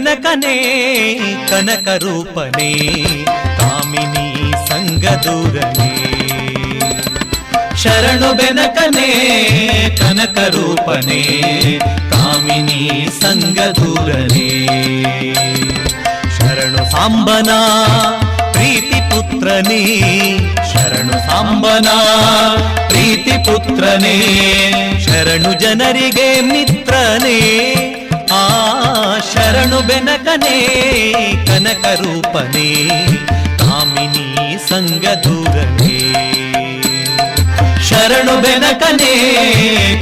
ಬೆನಕನೆ ಕನಕ ರೂಪನೆ, ಕಾಮಿನಿ ಸಂಗದೂರನೇ ಶರಣು ಬೆನಕನೆ, ಕನಕ ರೂಪನೆ, ಕಾಮಿನಿ ಸಂಗದೂರನೇ ಶರಣು ಸಾಂಬನ, ಪ್ರೀತಿ ಪುತ್ರನೇ, ಶರಣು ಸಾಂಬನ, ಪ್ರೀತಿ ಪುತ್ರನೇ, ಶರಣು ಜನರಿಗೆ ಮಿತ್ರನೇ. ಆ ಶರಣು ಬೆನಕನೇ, ಕನಕ ರೂಪನೇ, ಕಾಮಿನಿ ಸಂಗದೂರನೇ ಶರಣು ಬೆನಕನೇ,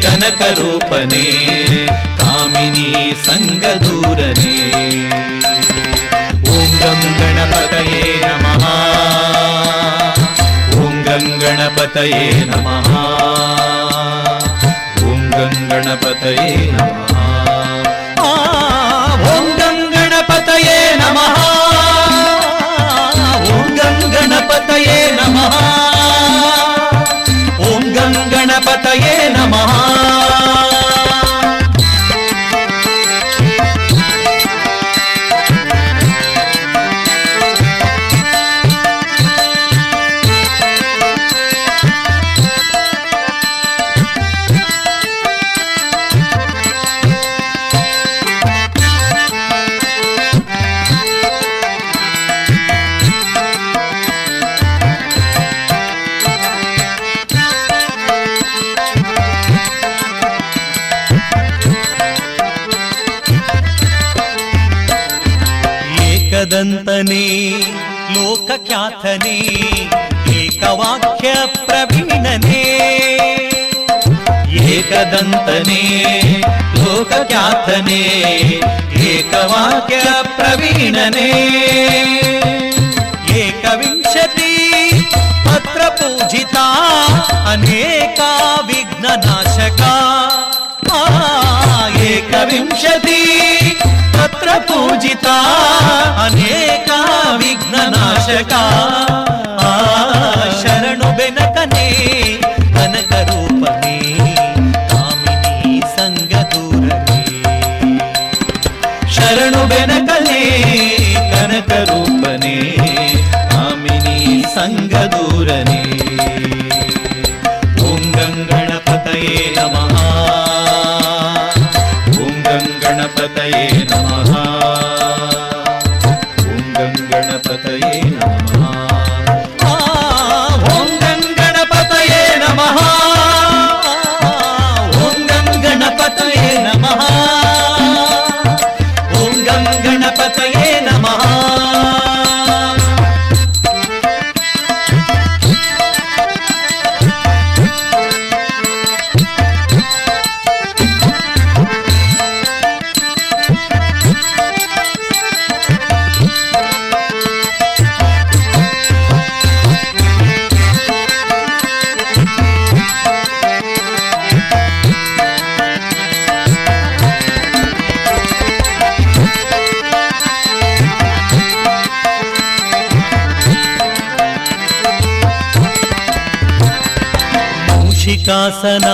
ಕನಕ ರೂಪನೇ, ಕಾಮಿನಿ ಸಂಗದೂರನೇ ಓಂ ಗಂ ಗಣಪತಯೇ ನಮಃ. ಓಂ ಗಂ ಗಣಪತಯೇ ನಮಃ. ಓಂ ಗಂ ಗಣಪತಯೇ ನಮಃ. Oh. जगदन्तने लोकख्यातने एकवाक्यप्रवीणने। एकविंशति पत्रपूजिता अनेका विघ्ननाशका। एकविंशति पत्रपूजिता अनेका विघ्ननाशका। സുരനെ ಮೂಷಿಕಾಸನ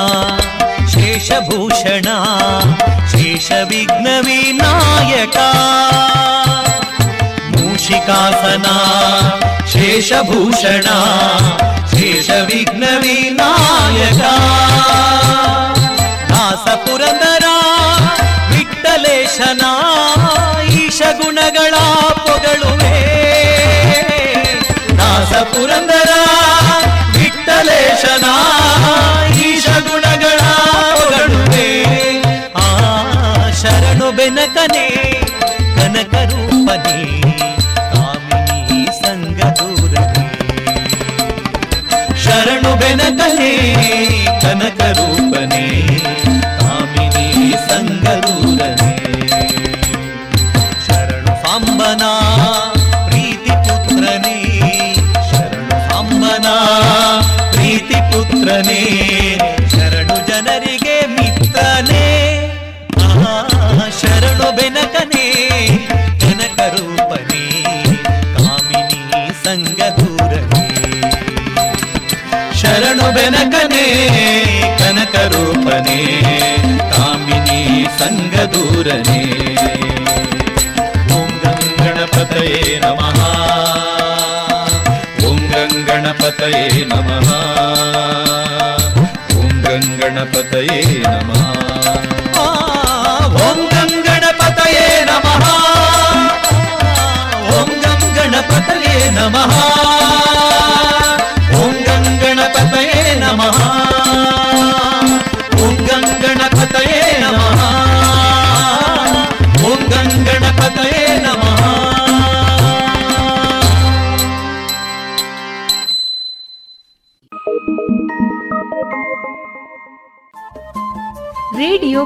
ಶೇಷಭೂಷಣ ಶೇಷವಿಘ್ನ ವಿನಾಯಕ ಮೂಷಿಕಾಸನ ಶೇಷಭೂಷಣ ಶೇಷವಿಘ್ನ ವಿನಾಯಕ ದಾಸ ಪುರಂದರ ವಿಠಲೇಶನ ಈಶ ಗುಣಗಳ ಪೊಗಳುವೆ ದಾಸ ಪುರಂದರ ವಿಠಲೇಶನ ಕನಕನೇ ಕನಕರೂಪನೇ ಕಾಮಿನಿ ಸಂಗದೂರನೇ ಶರಣು ಬೆನಕನೇ ಕನಕರೂಪ Hare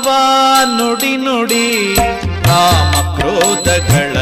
ನುಡಿ ನುಡಿ ಕಾಮ ಕ್ರೋಧಗಳ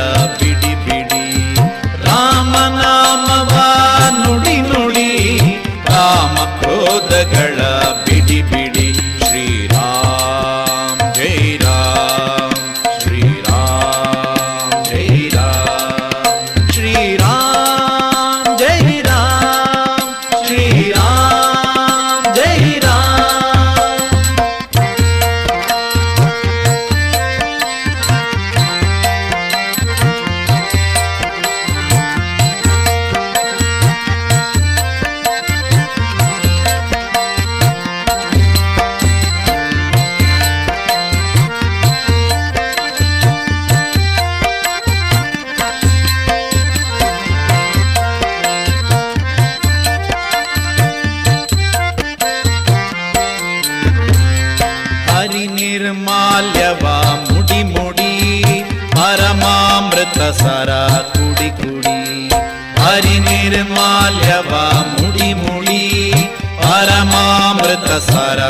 सारि कुडी हरि निर्माल्य वा मामृत सार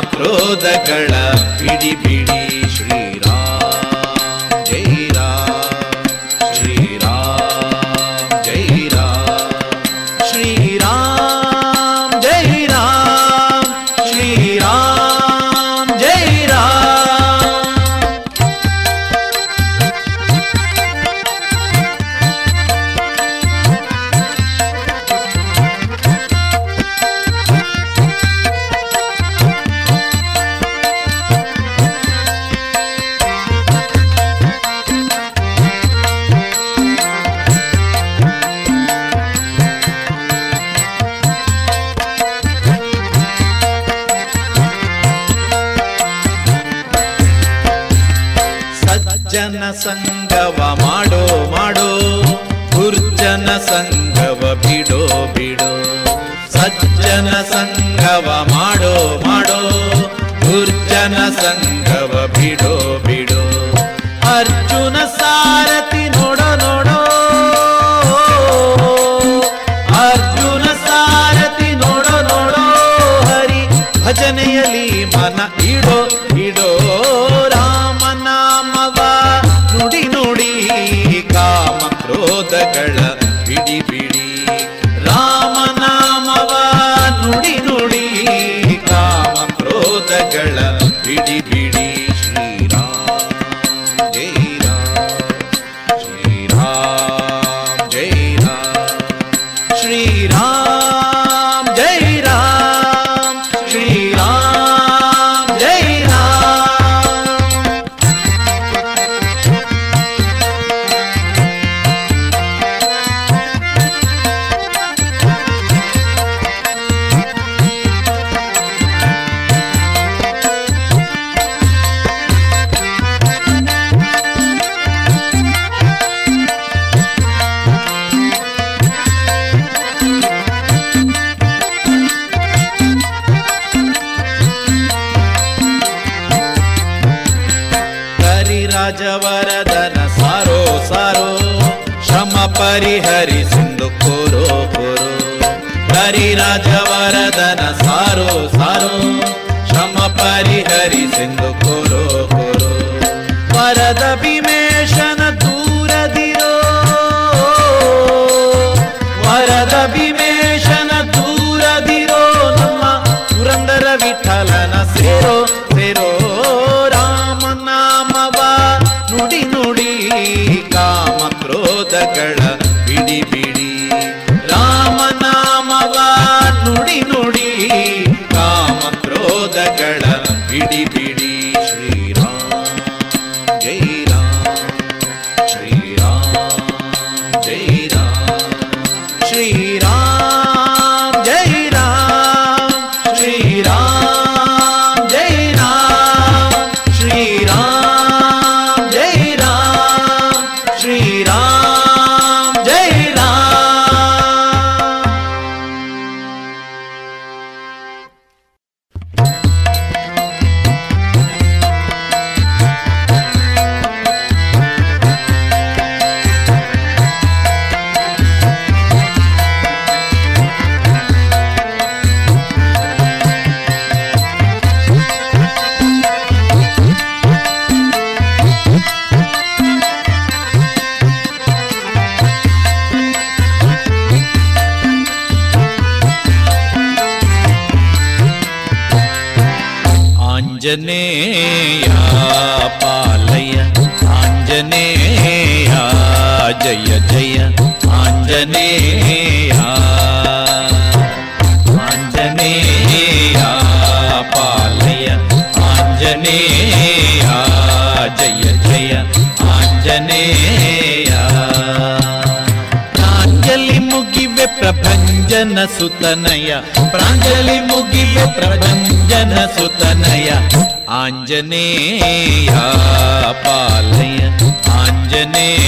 ಕ್ರೋಧಗಳ ಬಿಡಿ ಬಿಡಿ सारो सारो सिंधु कोरो कोरो परदबी में प्रभञ्जन सुतनय। प्राञ्जलि मुगिल प्रभञ्जन सुतनय। आञ्जनेया पालय। आञ्जने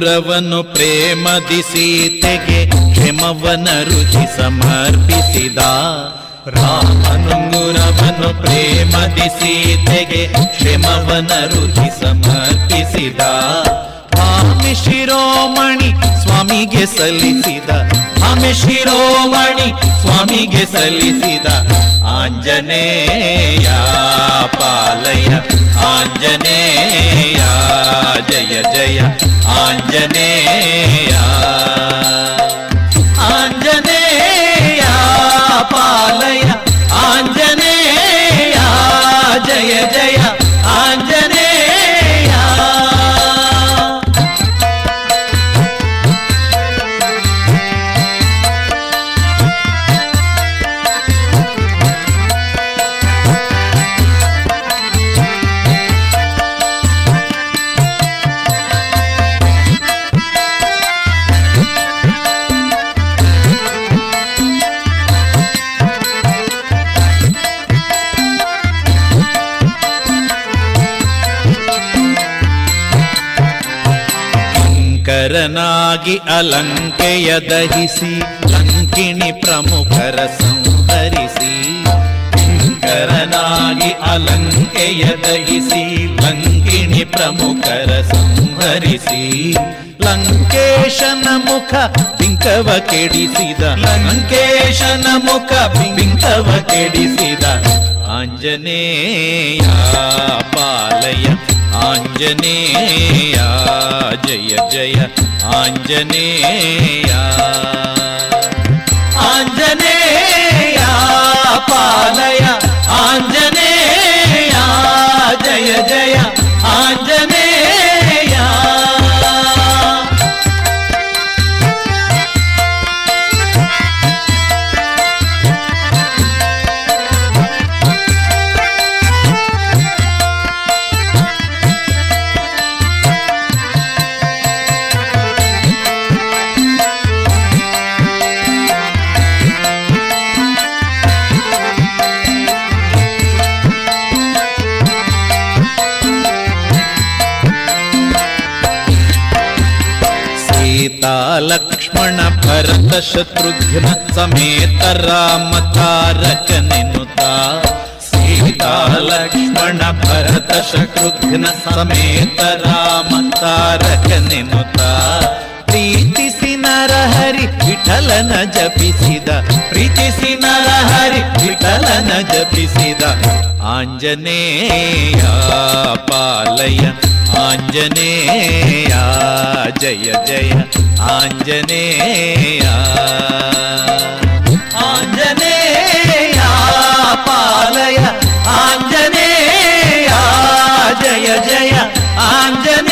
ರಾಮನುಂಗುರವನು ಪ್ರೇಮದಿ ಸೀತೆಗೆ ಕ್ಷಮವನ ರುಚಿ ಸಮರ್ಪಿಸಿದ. ರಾಮನುಂಗುರವನು ಪ್ರೇಮದಿ ಸೀತೆಗೆ ಕ್ಷಮವನ ರುಚಿ ಸಮರ್ಪಿಸಿದ. ಆಮೆ ಶಿರೋಮಣಿ ಸ್ವಾಮಿಗೆ ಸಲ್ಲಿಸಿದ. ಆಮೆ ಶಿರೋಮಣಿ ಸ್ವಾಮಿಗೆ ಸಲ್ಲಿಸಿದ. ಆಂಜನೇಯ ಪಾಲಯ, ಆಂಜನೇಯ ಜಯ ಜಯ. आंजने आञ्जनेया पालय आञ्जनेया जय जय ಶಂಕರನಾಗಿ ಅಲಂಕೆಯ ದಹಿಸಿ, ಲಂಕಿಣಿ ಪ್ರಮುಖರ ಸಂಹರಿಸಿ ಶಂಕರನಾಗಿ ಅಲಂಕೆಯ ದಹಿಸಿ, ಲಂಕಿಣಿ ಪ್ರಮುಖರ ಸಂಹರಿಸಿ, ಲಂಕೇಶನ ಮುಖ ಬಿಂಕವ ಕೆಡಿಸಿದ, ಲಂಕೇಶನ ಮುಖ ಬಿಂಕವ ಕೆಡಿಸಿದ, ಆಂಜನೇಯ ಪಾಲಯ आञ्जनेया जय जय आञ्जनेया आञ्जनेया पालया आञ्जनेया जय जय आंजने ಲಕ್ಷ್ಮಣ ಭರತ ಶತ್ರುಘ್ನ ಸಮೇತ ರಾಮ ತಾರಕ ನೆನುತ ಸೀತಾ ಲಕ್ಷ್ಮಣ ಭರತ ಶತ್ರುಘ್ನ ಸಮೇತ ರಾಮ ತಾರಕ ನೆನುತ ಪ್ರೀತಿಸಿ ನರಹರಿ ವಿಠಲನ ಜಪಿಸಿದ ಪ್ರೀತಿಸಿ ನರಹರಿ ವಿಠಲನ ಜಪಿಸಿದ ಆಂಜನೇಯ ಪಾಲಯ ಆಂಜನೇಯ ಜಯ ಜಯ ಆಂಜನೇಯ ಆಂಜನೇಯ ಪಾಲಯ ಆಂಜನೇಯ ಜಯ ಜಯ ಆಂಜನೇಯ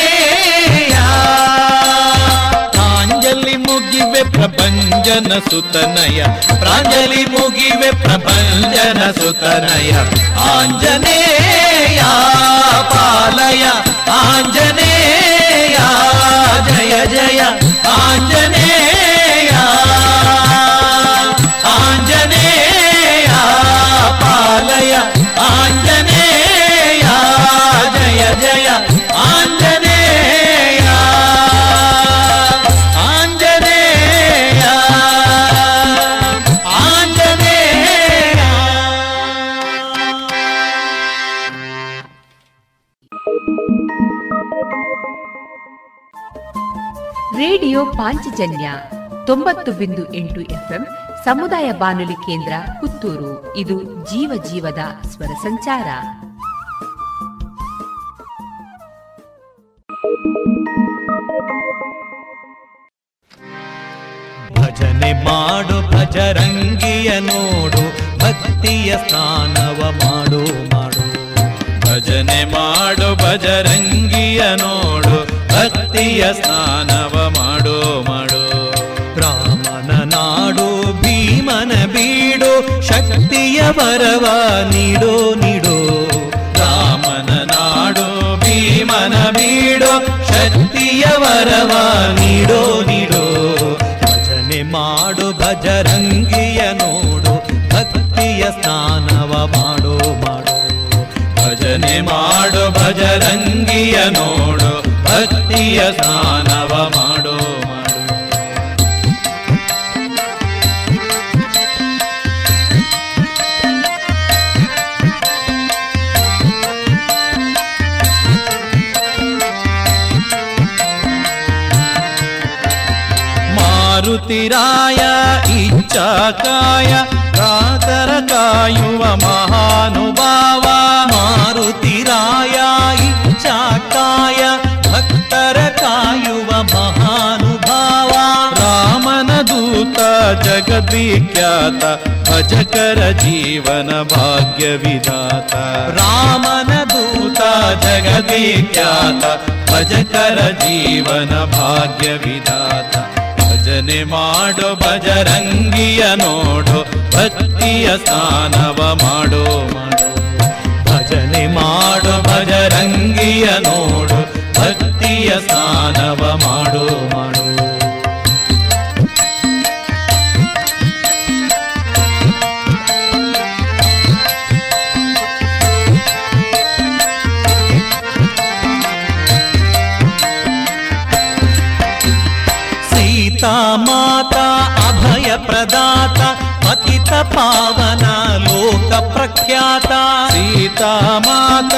ಮುಗಿವೆ ಪ್ರಪಂಚನ ಸುತನಯ ಪ್ರಾಂಜಲಿ ಮುಗಿವೆ ಪ್ರಪಂಚನ ಸುತನಯ ಆಂಜನೇಯ ಪಾಲಯ ಆಂಜನೇಯ ಜಯ ಜಯ ಆಂಜನೇಯ ರೇಡಿಯೋ ಪಾಂಚಜನ್ಯ ತೊಂಬತ್ತು ಬಿಂದು ಎಂಟು ಎಫ್ಎಂ ಸಮುದಾಯ ಬಾನುಲಿ ಕೇಂದ್ರ ಪುತ್ತೂರು. ಇದು ಜೀವ ಜೀವದ ಸ್ವರ ಸಂಚಾರ. ಭಜನೆ ಮಾಡು, ಭಜರಂಗಿಯ ನೋಡು, ಭಕ್ತಿಯ ಸ್ನಾನವ ಮಾಡು ಮಾಡು. ಭಜನೆ ಮಾಡು, ಭಜರಂಗಿಯ ನೋಡು, ಭಕ್ತಿಯ ಸ್ನಾನವ ಶಕ್ತಿಯ ವರವ ನೀಡೋ ನೀಡೋ ರಾಮನ ನಾಡು ಭೀಮನ ಬೀಡು ಶಕ್ತಿಯ ವರವ ನೀಡೋ ನೀಡೋ ಭಜನೆ ಮಾಡು ಭಜರಂಗಿಯ ನೋಡು ಭಕ್ತಿಯ ಸ್ನಾನವ ಮಾಡು ಮಾಡು ಭಜನೆ ಮಾಡು ಭಜರಂಗಿಯ ನೋಡು ಭಕ್ತಿಯ ಸ್ನಾನವ भक्तिराय इच्छाकाय कातरकायुव महानुभाव मारुतिराय इच्छाकाय भक्तरकायुव महानुभाव। रामन दूता जगदीज्ञाता अजकर जीवन भाग्यविदाता रामन दूता जगदीज्ञात अजकर जीवन भाग्यविदाता ಭಜನೆ ಮಾಡು, ಭಜರಂಗಿಯ ನೋಡು, ಭಕ್ತಿಯ ಸ್ನಾನವ ಮಾಡು ಮಾಡು. ಭಜನೆ ಮಾಡು, ಭಜರಂಗಿಯ ನೋಡು, ಭಕ್ತಿಯ ಸ್ನಾನವ ಮಾಡು ಮಾಡು. పావన లోక ప్రఖ్యాత సీతామాత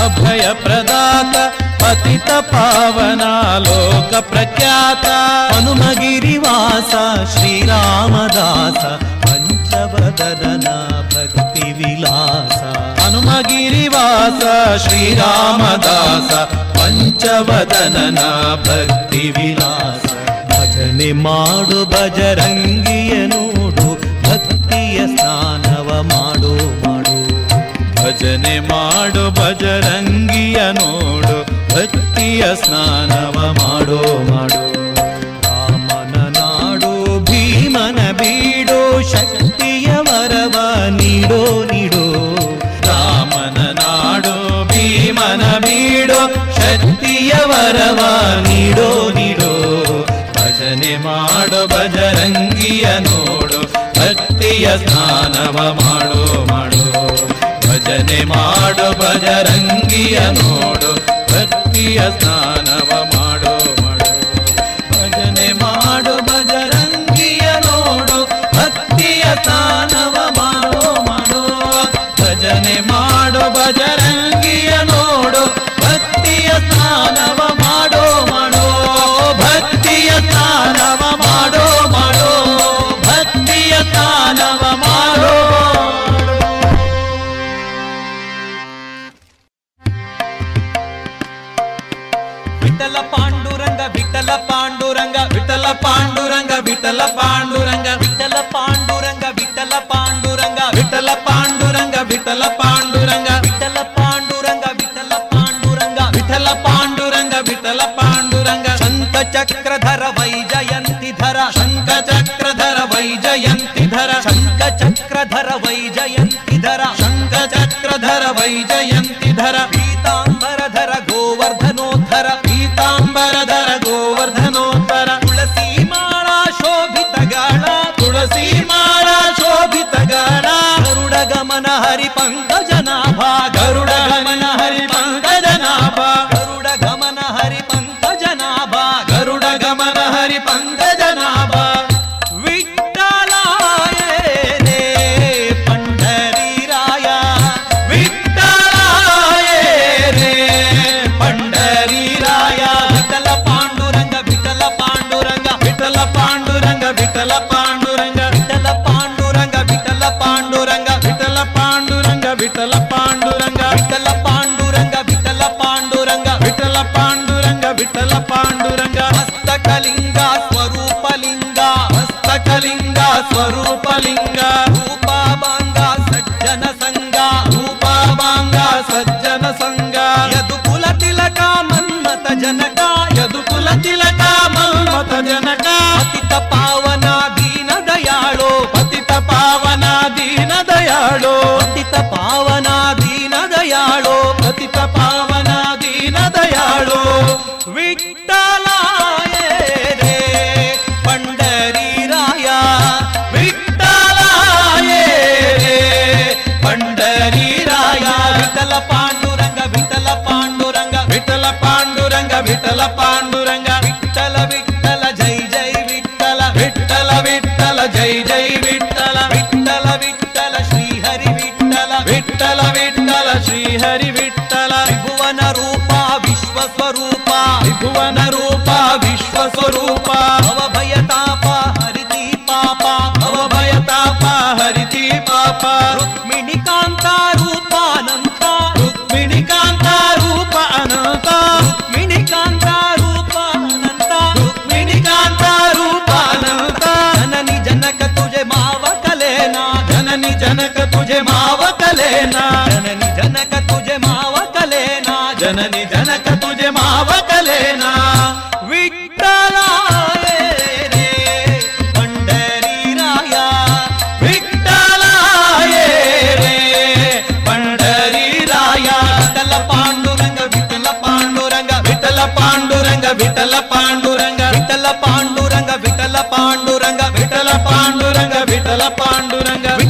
అభయ ప్రదాత పతిత పవన లోక ప్రఖ్యాత హనుమగిరివాస శ్రీరామదాస పంచవదన భక్తి విలాస హనుమగిరివాస శ్రీరామదాస పంచవదన భక్తి విలాస ಭಜನೆ మాడు ಬಜರಂಗಿಯ ನೋಡು ಭಕ್ತಿಯ ಸ್ನಾನವ ಮಾಡು ಮಾಡು. ಭಜನೆ ಮಾಡು, ಭಜರಂಗಿಯ ನೋಡು. ಭಕ್ತಿಯ ಸ್ನಾನವ ಮಾಡು ಮಾಡು. ರಾಮನ ನಾಡು, ಭೀಮನ ಬೀಡೋ. ಶಕ್ತಿಯ ವರವ ನೀಡೋ ನೀಡೋ. ರಾಮನ ನಾಡು, ಭೀಮನ ಬೀಡೋ. ಶಕ್ತಿಯ ವರವ ನೀಡೋ ನೀಡೋ. ಭಜನೆ ಮಾಡು, ಭಜರಂಗಿಯ ನೋಡು. ಭಕ್ತಿಯ ಸ್ನಾನವ ಮಾಡು ಮಾಡು ಭಜನೆ ಮಾಡು ಭಜರಂಗಿಯ ನೋಡು ಭಕ್ತಿಯ ಸ್ನಾನವ पीटयन्ति धरीता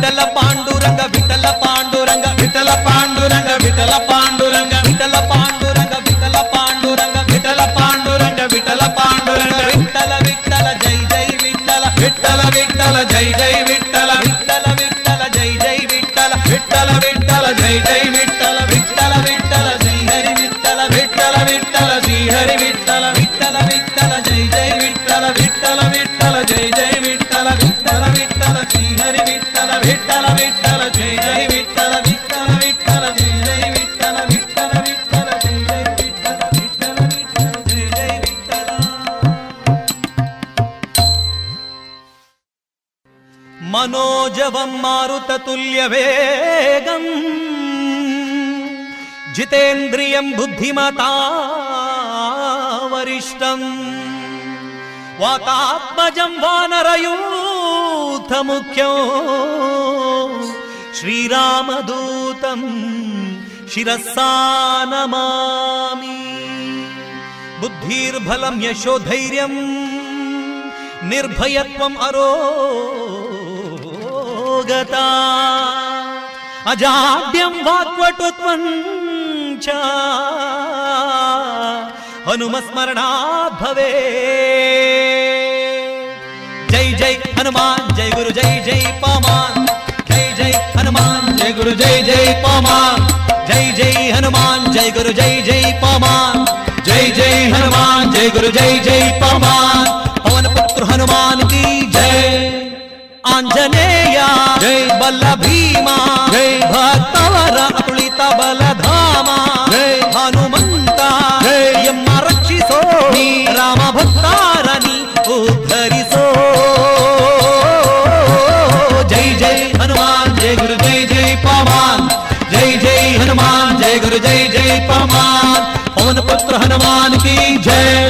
విఠల పాండురంగ విఠల పాండురంగ విఠల పాండురంగ విఠల పాండురంగ విఠల పాండురంగ విఠల పాండురంగ విఠల పాండురంగ విఠల పాండురంగ విఠల విఠల జై జై విఠల విఠల విఠల జై జై విఠల విఠల విఠల జై జై విఠల విఠల విఠల విఠల విఠల విఠల వేగం జితేంద్రియం వాతాత్మజం వానరయూ मुख्यो श्रीरामदूतम् शिरसा नमामि। बुद्धिर्भलं यशोधैर्यम् निर्भयत्वम् अरोगता। अजाड्यं वाक्वटुत्वन् च हनुमस्मरणाद् भवे जय जै हनुमान जय गुरु जय जय पामान। जय जय हनुमान जय गुरु जय जय पामान। जय जय हनुमान जय गुरु जय जय पामान। जय जय हनुमान जय गुरु जय जय पामान। पवन पुत्र हनुमान की जय। आंजनेया जय। बल्लभ भीमा। जय। भक्तवर अतुलित बल धामा पमान पवन पुत्र हनुमान की जय।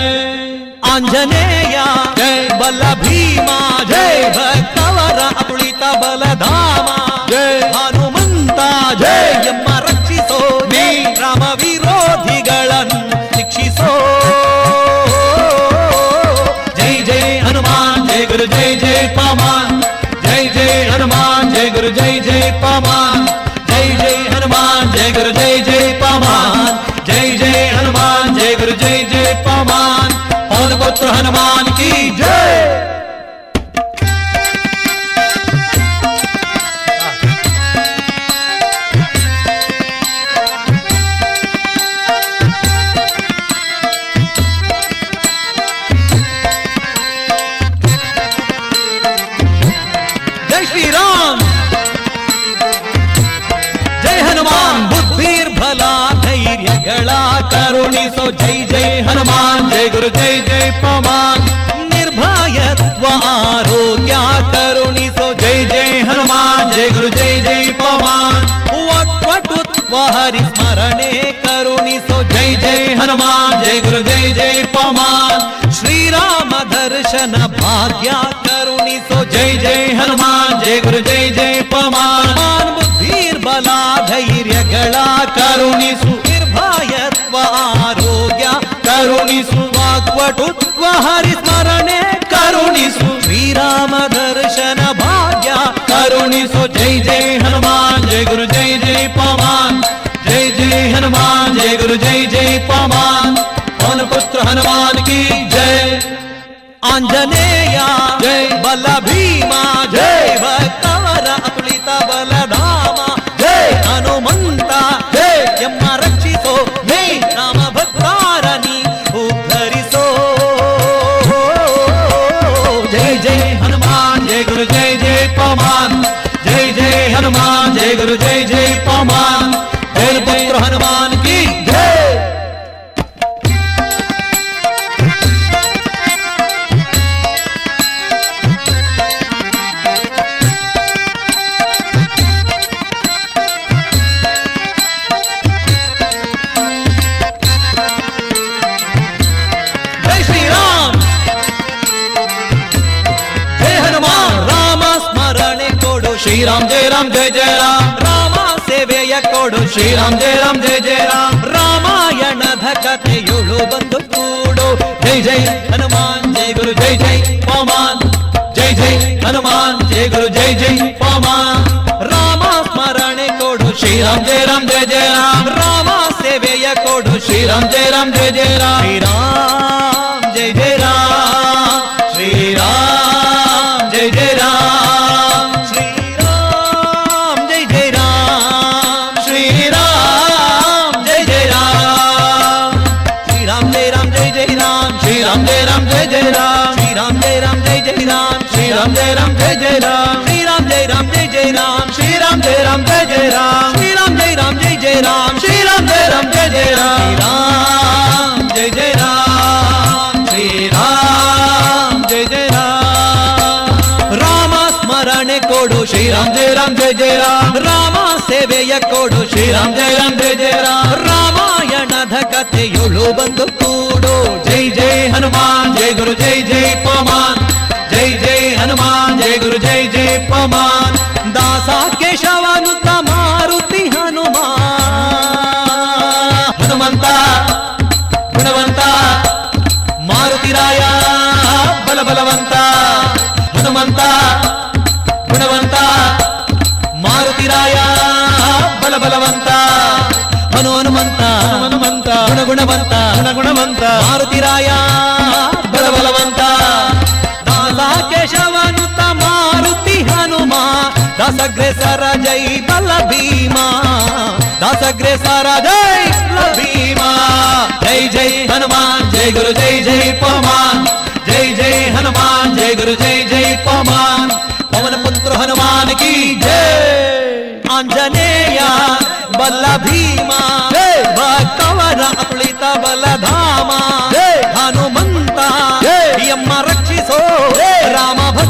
आंजनेया जय। बल भीमा जय। भक्तवर अपणित बल धामा जय। हनुमंता जय। यम्म रक्षिसो ನೀ ರಾಮ ವಿರೋಧಿಗಳನ್ನು ಶಿಕ್ಷಿಸೋ जय जय हनुमान जय गुरु जय जय पवान पुत्र हनुमान की जय जय हनुमान, जय गुरु, जय जय पवान। निर्भय आरोग्या करुणी सो जय जय हनुमान, जय गुरु, जय जय पवान। वटुत्व हरि स्मरणे करुणी सो जय जय हनुमान, जय गुरु, जय जय पवान। श्री राम दर्शन भाग्या करुणी सो जय जय हनुमान, जय गुरु, जय जय पमान बुद्धिर्बला धैर्य, गला, करुणी सु करुणी सुमाग्वटुत्व हरिस्मरणे करुणी सु श्रीराम दर्शन भाग्या। करुणी सु जय जय हनुमान, जय गुरु जय जय पमान जय जय हनुमान, जय गुरु जय जय पमान हन पुत्र हनुमान की जय? आंजनेया, जय बल भीमा ಕೊಡು ಶ್ರೀರಾಮ್ ಜಯ ರಾಮ್ ಜಯ ಜಯ ರಾಮ್ ರಾಮ ಸೇವೆಯ ಕೊಡು ಶ್ರೀರಾಮ್ ಜಯ ರಾಮ್ ಜಯ ಜಯ ರಾಮ್ ರಾಮಾಯಣದ ಕಥೆಯುಳು ಬಂದು ಕೂಡು ಜೈ ಜೈ ಹನುಮಾನ್ ಜೈ ಗುರು ಜೈ ಜೈ ಪವಮಾನ್ ಜೈ ಜೈ ಹನುಮಾನ್ ಜೈ ಗುರು ಜೈ ಜೈ ಪವಮಾನ್ ರಾಮ ಸ್ಮರಣೆ ಕೊಡು ಶ್ರೀರಾಮ್ ಜಯ ರಾಮ್ ಜಯ ಜಯ ರಾಮ್ ರಾಮ ಸೇವೆಯ ಕೊಡು ಶ್ರೀರಾಮ್ ಜಯ ರಾಮ್ ಜಯ ಜಯ ರಾಮ್ ಶ್ರೀರಾಮ್ ಜಯ ಜಯ ರಾಮ್ ಶ್ರೀರಾಮ್ राम जय राम जय जय राम श्री राम जय राम जय जय राम श्री राम जय राम जय जय राम श्री राम जय राम जय जय राम श्री राम जय राम जय जय राम जय जय राम श्री राम जय जय राम राम स्मरण कोडो श्री राम जय राम जय जय राम राम ಸೇವೆಯ ಕೊಡು ಶ್ರೀರಾಮ್ राम जय जय ಜಯ ರಾಮ ರಾಮಾಯಣದ ಕಥೆಯೊಳು जय ಕೂಡು जय जय ಹನುಮಾನ್ जय ಗುರು ಜೈ जय ಪಮಾನ್ ಹನುಮಾನ್ ಜೈ ಗುರು ಜೈ ಜೈ ಪಮಾನ್. ದಾಸ ಕೇಶವನುತ್ತ ಮಾರುತಿ ಹನುಮಾನ್. ಹನುಮಂತ ಗುಣವಂತ ಮಾರುತಿರಾಯ ಬಲ ಬಲವಂತ ಹನುಮಂತ ಗುಣವಂತ ಮಾರುತಿರಾಯ ಬಲ ಬಲವಂತ ಹನು ಹನುಮಂತ ಹನುಮಂತ ಗುಣ ಗುಣವಂತ ಗುಣವಂತ ಮಾರುತಿರಾಯ ಬಲ ಬಲವಂತ దాసగ్రేసర జై బల భీమా దాసగ్రేసర జై బల భీమా జై జై హనుమాన్ జై గురు జై జై పమాన్ జై జై హనుమాన్ జై గురు జై జై పమాన్ పవన పుత్ర హనుమాన్కి జై. ఆంజనేయ బల్ల భీమా భక్తవర అతుళిత బలధామా. హనుమంత రక్షిసో. రామ భ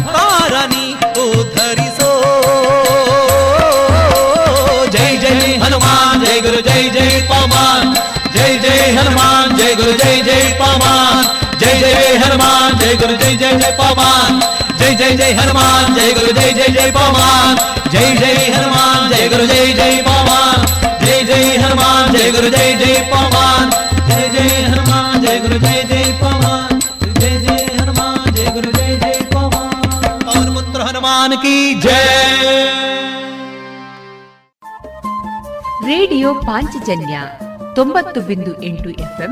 ಹನುಮಾನ್ ಜೈ ಗುರು ಜೈ ಜೈ ಪವಮಾನ್ ಜೈ ಜೈ ಹನುಮಾನ್ ಜೈ ಗುರು ಜೈ ಜೈ ಜೈ ಪವಮಾನ್ ಜೈ ಜೈ ಜೈ ಹನುಮಾನ್ ಜೈ ಗುರು ಜೈ ಜೈ ಜೈ ಪವಮಾನ್ ಜೈ ಜೈ ಹನುಮಾನ್ ಜೈ ಗುರು ಜೈ ಜೈ ಪವಮಾನ್ ಜೈ ಜೈ ಹನುಮಾನ್ ಜೈ ಗುರು ಜೈ ಜೈ ಪವಮಾನ್ ಜೈ ಜೈ ಹನುಮಾನ್ ಜೈ ಗುರು ಜೈ ಜೈ ಪವಮಾನ್ ಜೈ ಜೈ ಹನುಮಾನ್ ಜೈ ಗುರು ಜೈ ಜೈ ಪವಮಾನ್ ಪವನ ಪುತ್ರ ಹನುಮಾನ್ ಕಿ ಜೈ ರೇಡಿಯೋ ಪಾಂಚಜನ್ಯ ತೊಂಬತ್ತು ಬಿಂದು ಎಂಟು ಎಫ್ಎಂ